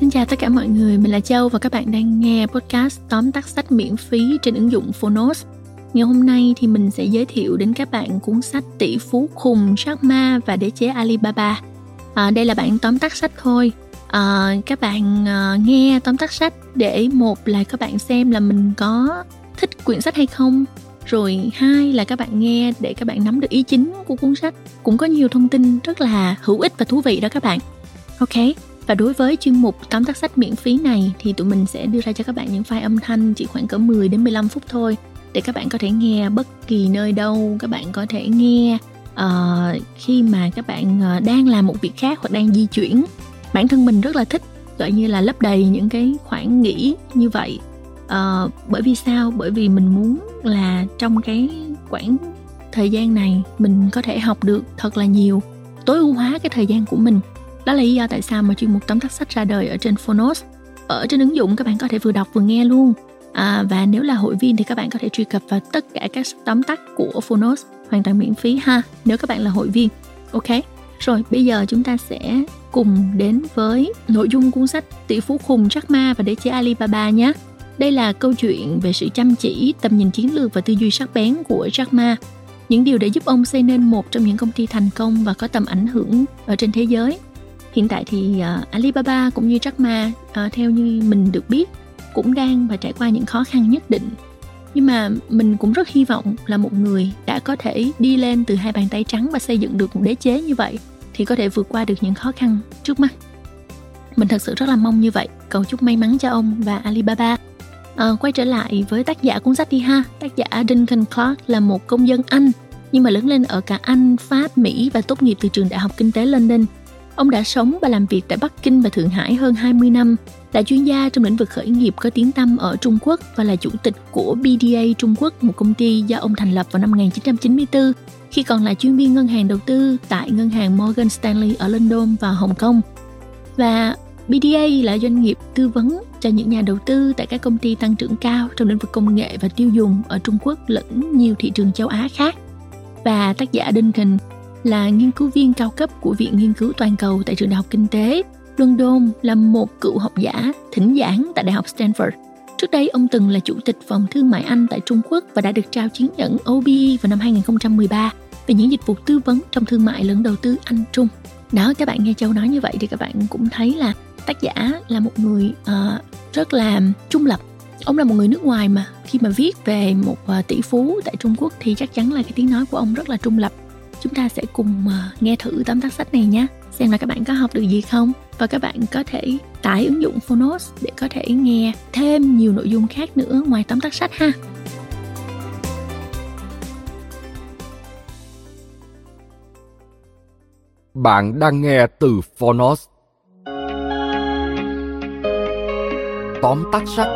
Xin chào tất cả mọi người, mình là Châu và các bạn đang nghe podcast tóm tắt sách miễn phí trên ứng dụng Phonos. Ngày hôm nay thì mình sẽ giới thiệu đến các bạn cuốn sách Tỷ phú khùng Jack Ma và đế chế Alibaba. À, đây là bản tóm tắt sách thôi. À, các bạn à, nghe tóm tắt sách để một là các bạn xem là mình có thích quyển sách hay không rồi hai là các bạn nghe để các bạn nắm được ý chính của cuốn sách cũng có nhiều thông tin rất là hữu ích và thú vị đó các bạn ok và đối với chuyên mục tóm tắt sách miễn phí này thì tụi mình sẽ đưa ra cho các bạn những file âm thanh chỉ khoảng cỡ 10 đến 15 phút thôi để các bạn có thể nghe bất kỳ nơi đâu các bạn có thể nghe uh, khi mà các bạn uh, đang làm một việc khác hoặc đang di chuyển. Bản thân mình rất là thích gọi như là lấp đầy những cái khoảng nghỉ như vậy. Uh, bởi vì sao? Bởi vì mình muốn là trong cái khoảng thời gian này mình có thể học được thật là nhiều tối ưu hóa cái thời gian của mình đó là lý do tại sao mà chuyên mục tóm tắt sách ra đời ở trên Phonos ở trên ứng dụng các bạn có thể vừa đọc vừa nghe luôn à, và nếu là hội viên thì các bạn có thể truy cập vào tất cả các tóm tắt của Phonos hoàn toàn miễn phí ha nếu các bạn là hội viên ok rồi bây giờ chúng ta sẽ cùng đến với nội dung cuốn sách tỷ phú khùng Jack Ma và đế chế Alibaba nhé đây là câu chuyện về sự chăm chỉ, tầm nhìn chiến lược và tư duy sắc bén của Jack Ma. Những điều để giúp ông xây nên một trong những công ty thành công và có tầm ảnh hưởng ở trên thế giới. Hiện tại thì uh, Alibaba cũng như Jack Ma, uh, theo như mình được biết, cũng đang và trải qua những khó khăn nhất định. Nhưng mà mình cũng rất hy vọng là một người đã có thể đi lên từ hai bàn tay trắng và xây dựng được một đế chế như vậy thì có thể vượt qua được những khó khăn trước mắt. Mình thật sự rất là mong như vậy. Cầu chúc may mắn cho ông và Alibaba à, quay trở lại với tác giả cuốn sách đi ha tác giả Duncan Clark là một công dân Anh nhưng mà lớn lên ở cả Anh, Pháp, Mỹ và tốt nghiệp từ trường Đại học Kinh tế London. Ông đã sống và làm việc tại Bắc Kinh và Thượng Hải hơn 20 năm, là chuyên gia trong lĩnh vực khởi nghiệp có tiếng tăm ở Trung Quốc và là chủ tịch của BDA Trung Quốc, một công ty do ông thành lập vào năm 1994 khi còn là chuyên viên ngân hàng đầu tư tại ngân hàng Morgan Stanley ở London và Hồng Kông. Và BDA là doanh nghiệp tư vấn cho những nhà đầu tư tại các công ty tăng trưởng cao trong lĩnh vực công nghệ và tiêu dùng ở Trung Quốc lẫn nhiều thị trường châu Á khác. Và tác giả Duncan là nghiên cứu viên cao cấp của Viện Nghiên cứu Toàn cầu tại trường Đại học Kinh tế. London là một cựu học giả thỉnh giảng tại Đại học Stanford. Trước đây, ông từng là chủ tịch phòng thương mại Anh tại Trung Quốc và đã được trao chứng nhận OBE vào năm 2013 về những dịch vụ tư vấn trong thương mại lẫn đầu tư Anh-Trung. Đó, các bạn nghe Châu nói như vậy thì các bạn cũng thấy là tác giả là một người uh, rất là trung lập ông là một người nước ngoài mà khi mà viết về một uh, tỷ phú tại trung quốc thì chắc chắn là cái tiếng nói của ông rất là trung lập chúng ta sẽ cùng ờ, nghe thử tóm tắt sách này nhé. Xem là các bạn có học được gì không? Và các bạn có thể tải ứng dụng phonos để có thể nghe thêm nhiều nội dung khác nữa ngoài tóm tắt sách ha. Bạn đang nghe từ Phonos. Tóm tắt sách,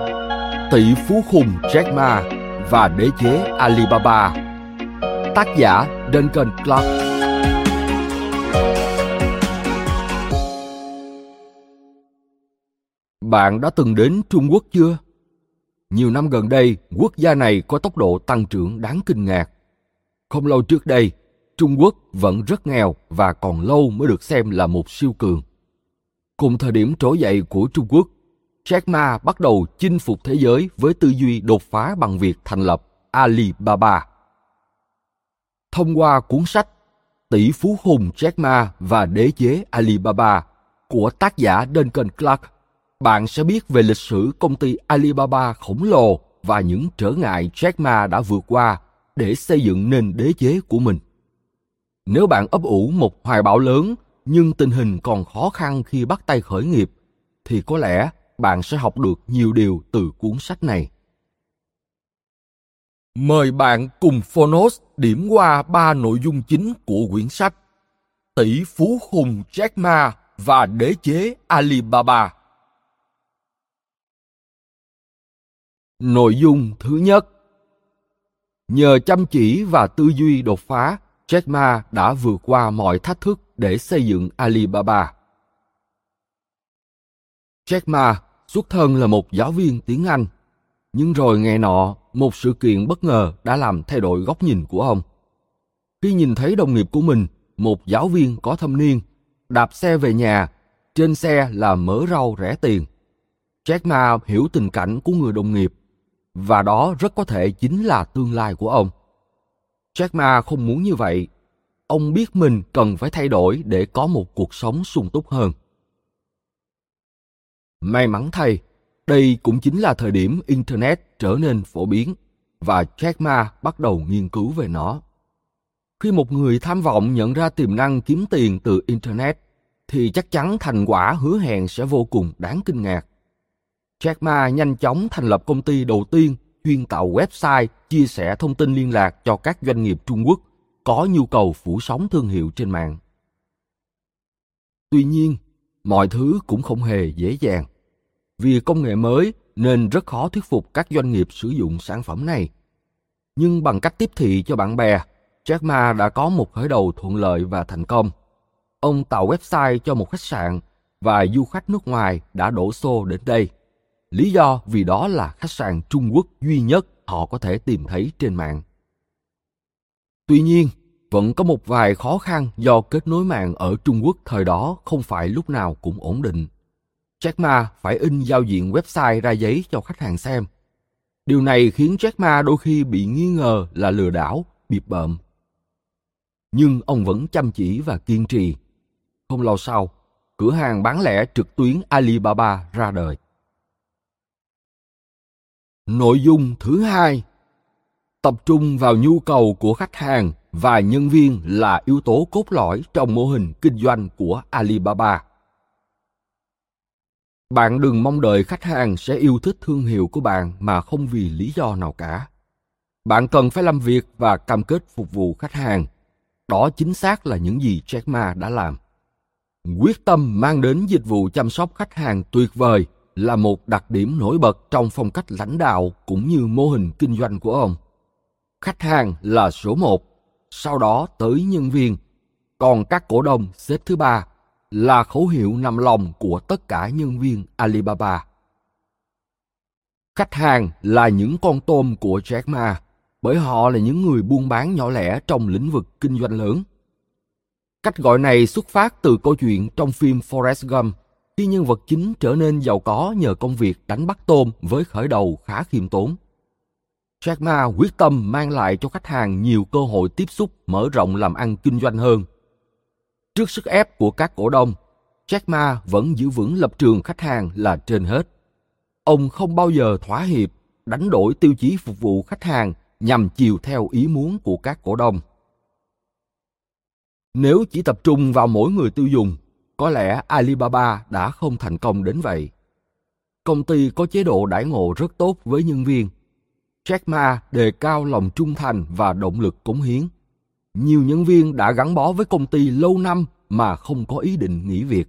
Tỷ phú khùng, Jack Ma và đế chế Alibaba. Tác giả Duncan Clark Bạn đã từng đến Trung Quốc chưa? Nhiều năm gần đây, quốc gia này có tốc độ tăng trưởng đáng kinh ngạc. Không lâu trước đây, Trung Quốc vẫn rất nghèo và còn lâu mới được xem là một siêu cường. Cùng thời điểm trỗi dậy của Trung Quốc, Jack Ma bắt đầu chinh phục thế giới với tư duy đột phá bằng việc thành lập Alibaba. Thông qua cuốn sách Tỷ phú hùng Jack Ma và đế chế Alibaba của tác giả Duncan Clark, bạn sẽ biết về lịch sử công ty Alibaba khổng lồ và những trở ngại Jack Ma đã vượt qua để xây dựng nên đế chế của mình. Nếu bạn ấp ủ một hoài bão lớn nhưng tình hình còn khó khăn khi bắt tay khởi nghiệp, thì có lẽ bạn sẽ học được nhiều điều từ cuốn sách này. Mời bạn cùng Phonos điểm qua ba nội dung chính của quyển sách Tỷ phú hùng Jack Ma và đế chế Alibaba. Nội dung thứ nhất Nhờ chăm chỉ và tư duy đột phá, Jack Ma đã vượt qua mọi thách thức để xây dựng Alibaba. Jack Ma xuất thân là một giáo viên tiếng Anh. Nhưng rồi ngày nọ, một sự kiện bất ngờ đã làm thay đổi góc nhìn của ông. Khi nhìn thấy đồng nghiệp của mình, một giáo viên có thâm niên, đạp xe về nhà, trên xe là mớ rau rẻ tiền. Jack Ma hiểu tình cảnh của người đồng nghiệp, và đó rất có thể chính là tương lai của ông. Jack Ma không muốn như vậy. Ông biết mình cần phải thay đổi để có một cuộc sống sung túc hơn. May mắn thay, đây cũng chính là thời điểm Internet trở nên phổ biến và Jack Ma bắt đầu nghiên cứu về nó. Khi một người tham vọng nhận ra tiềm năng kiếm tiền từ Internet, thì chắc chắn thành quả hứa hẹn sẽ vô cùng đáng kinh ngạc. Jack Ma nhanh chóng thành lập công ty đầu tiên chuyên tạo website chia sẻ thông tin liên lạc cho các doanh nghiệp Trung Quốc có nhu cầu phủ sóng thương hiệu trên mạng. Tuy nhiên, mọi thứ cũng không hề dễ dàng. Vì công nghệ mới nên rất khó thuyết phục các doanh nghiệp sử dụng sản phẩm này. Nhưng bằng cách tiếp thị cho bạn bè, Jack Ma đã có một khởi đầu thuận lợi và thành công. Ông tạo website cho một khách sạn và du khách nước ngoài đã đổ xô đến đây. Lý do vì đó là khách sạn Trung Quốc duy nhất họ có thể tìm thấy trên mạng. Tuy nhiên, vẫn có một vài khó khăn do kết nối mạng ở Trung Quốc thời đó không phải lúc nào cũng ổn định. Jack Ma phải in giao diện website ra giấy cho khách hàng xem. Điều này khiến Jack Ma đôi khi bị nghi ngờ là lừa đảo, bịp bợm. Nhưng ông vẫn chăm chỉ và kiên trì. Không lâu sau, cửa hàng bán lẻ trực tuyến Alibaba ra đời. Nội dung thứ hai tập trung vào nhu cầu của khách hàng và nhân viên là yếu tố cốt lõi trong mô hình kinh doanh của Alibaba. Bạn đừng mong đợi khách hàng sẽ yêu thích thương hiệu của bạn mà không vì lý do nào cả. Bạn cần phải làm việc và cam kết phục vụ khách hàng. Đó chính xác là những gì Jack Ma đã làm. Quyết tâm mang đến dịch vụ chăm sóc khách hàng tuyệt vời là một đặc điểm nổi bật trong phong cách lãnh đạo cũng như mô hình kinh doanh của ông. Khách hàng là số một, sau đó tới nhân viên, còn các cổ đông xếp thứ ba là khẩu hiệu nằm lòng của tất cả nhân viên Alibaba. Khách hàng là những con tôm của Jack Ma, bởi họ là những người buôn bán nhỏ lẻ trong lĩnh vực kinh doanh lớn. Cách gọi này xuất phát từ câu chuyện trong phim Forrest Gump, khi nhân vật chính trở nên giàu có nhờ công việc đánh bắt tôm với khởi đầu khá khiêm tốn. Jack Ma quyết tâm mang lại cho khách hàng nhiều cơ hội tiếp xúc mở rộng làm ăn kinh doanh hơn Trước sức ép của các cổ đông, Jack Ma vẫn giữ vững lập trường khách hàng là trên hết. Ông không bao giờ thỏa hiệp, đánh đổi tiêu chí phục vụ khách hàng nhằm chiều theo ý muốn của các cổ đông. Nếu chỉ tập trung vào mỗi người tiêu dùng, có lẽ Alibaba đã không thành công đến vậy. Công ty có chế độ đãi ngộ rất tốt với nhân viên. Jack Ma đề cao lòng trung thành và động lực cống hiến nhiều nhân viên đã gắn bó với công ty lâu năm mà không có ý định nghỉ việc.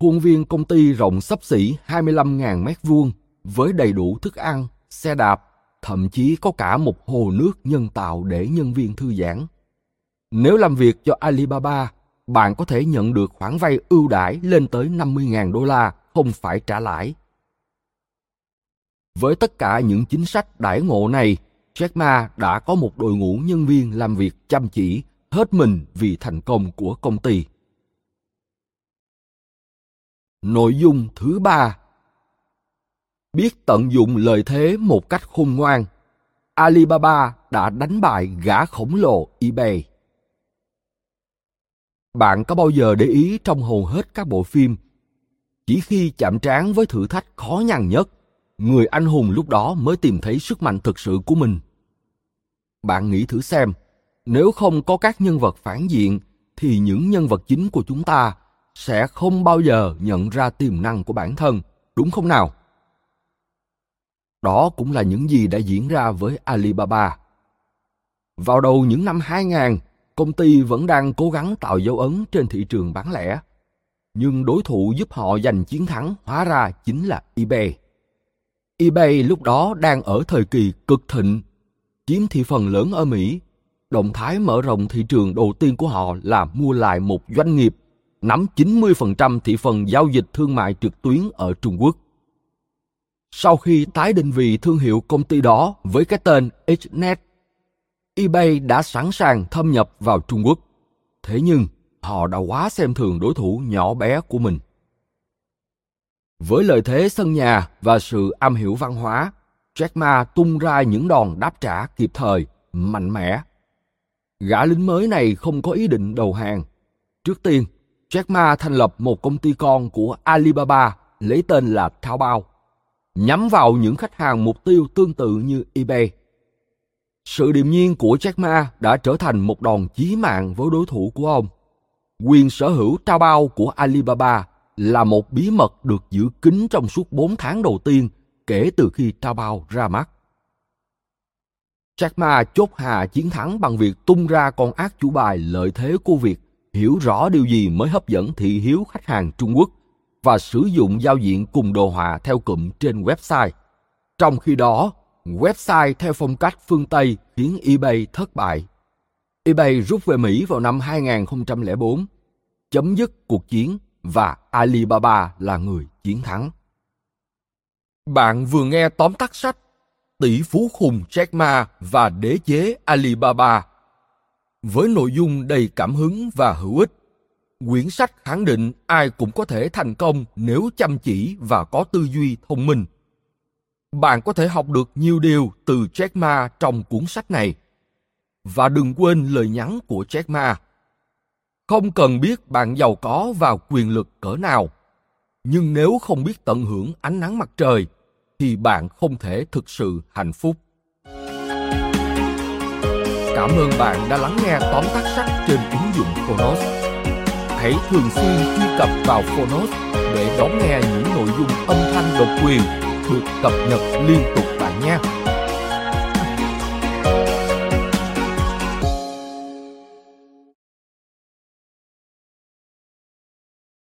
Khuôn viên công ty rộng sắp xỉ 25.000 mét vuông với đầy đủ thức ăn, xe đạp, thậm chí có cả một hồ nước nhân tạo để nhân viên thư giãn. Nếu làm việc cho Alibaba, bạn có thể nhận được khoản vay ưu đãi lên tới 50.000 đô la, không phải trả lãi. Với tất cả những chính sách đãi ngộ này, Jack Ma đã có một đội ngũ nhân viên làm việc chăm chỉ, hết mình vì thành công của công ty. Nội dung thứ ba Biết tận dụng lợi thế một cách khôn ngoan, Alibaba đã đánh bại gã khổng lồ eBay. Bạn có bao giờ để ý trong hầu hết các bộ phim, chỉ khi chạm trán với thử thách khó nhằn nhất, người anh hùng lúc đó mới tìm thấy sức mạnh thực sự của mình bạn nghĩ thử xem, nếu không có các nhân vật phản diện thì những nhân vật chính của chúng ta sẽ không bao giờ nhận ra tiềm năng của bản thân, đúng không nào? Đó cũng là những gì đã diễn ra với Alibaba. Vào đầu những năm 2000, công ty vẫn đang cố gắng tạo dấu ấn trên thị trường bán lẻ. Nhưng đối thủ giúp họ giành chiến thắng hóa ra chính là eBay. eBay lúc đó đang ở thời kỳ cực thịnh chiếm thị phần lớn ở Mỹ. Động thái mở rộng thị trường đầu tiên của họ là mua lại một doanh nghiệp nắm 90% thị phần giao dịch thương mại trực tuyến ở Trung Quốc. Sau khi tái định vị thương hiệu công ty đó với cái tên Hnet, eBay đã sẵn sàng thâm nhập vào Trung Quốc. Thế nhưng, họ đã quá xem thường đối thủ nhỏ bé của mình. Với lợi thế sân nhà và sự am hiểu văn hóa, Jack Ma tung ra những đòn đáp trả kịp thời, mạnh mẽ. Gã lính mới này không có ý định đầu hàng. Trước tiên, Jack Ma thành lập một công ty con của Alibaba lấy tên là Taobao, nhắm vào những khách hàng mục tiêu tương tự như eBay. Sự điềm nhiên của Jack Ma đã trở thành một đòn chí mạng với đối thủ của ông. Quyền sở hữu Taobao của Alibaba là một bí mật được giữ kín trong suốt 4 tháng đầu tiên kể từ khi Taobao ra mắt. Jack Ma chốt hạ chiến thắng bằng việc tung ra con ác chủ bài lợi thế của việc hiểu rõ điều gì mới hấp dẫn thị hiếu khách hàng Trung Quốc và sử dụng giao diện cùng đồ họa theo cụm trên website. Trong khi đó, website theo phong cách phương Tây khiến eBay thất bại. eBay rút về Mỹ vào năm 2004, chấm dứt cuộc chiến và Alibaba là người chiến thắng. Bạn vừa nghe tóm tắt sách Tỷ phú khùng Jack Ma và đế chế Alibaba với nội dung đầy cảm hứng và hữu ích. Quyển sách khẳng định ai cũng có thể thành công nếu chăm chỉ và có tư duy thông minh. Bạn có thể học được nhiều điều từ Jack Ma trong cuốn sách này. Và đừng quên lời nhắn của Jack Ma. Không cần biết bạn giàu có và quyền lực cỡ nào, nhưng nếu không biết tận hưởng ánh nắng mặt trời, thì bạn không thể thực sự hạnh phúc. Cảm ơn bạn đã lắng nghe tóm tắt sách trên ứng dụng Phonos. Hãy thường xuyên truy cập vào Phonos để đón nghe những nội dung âm thanh độc quyền được cập nhật liên tục bạn nhé.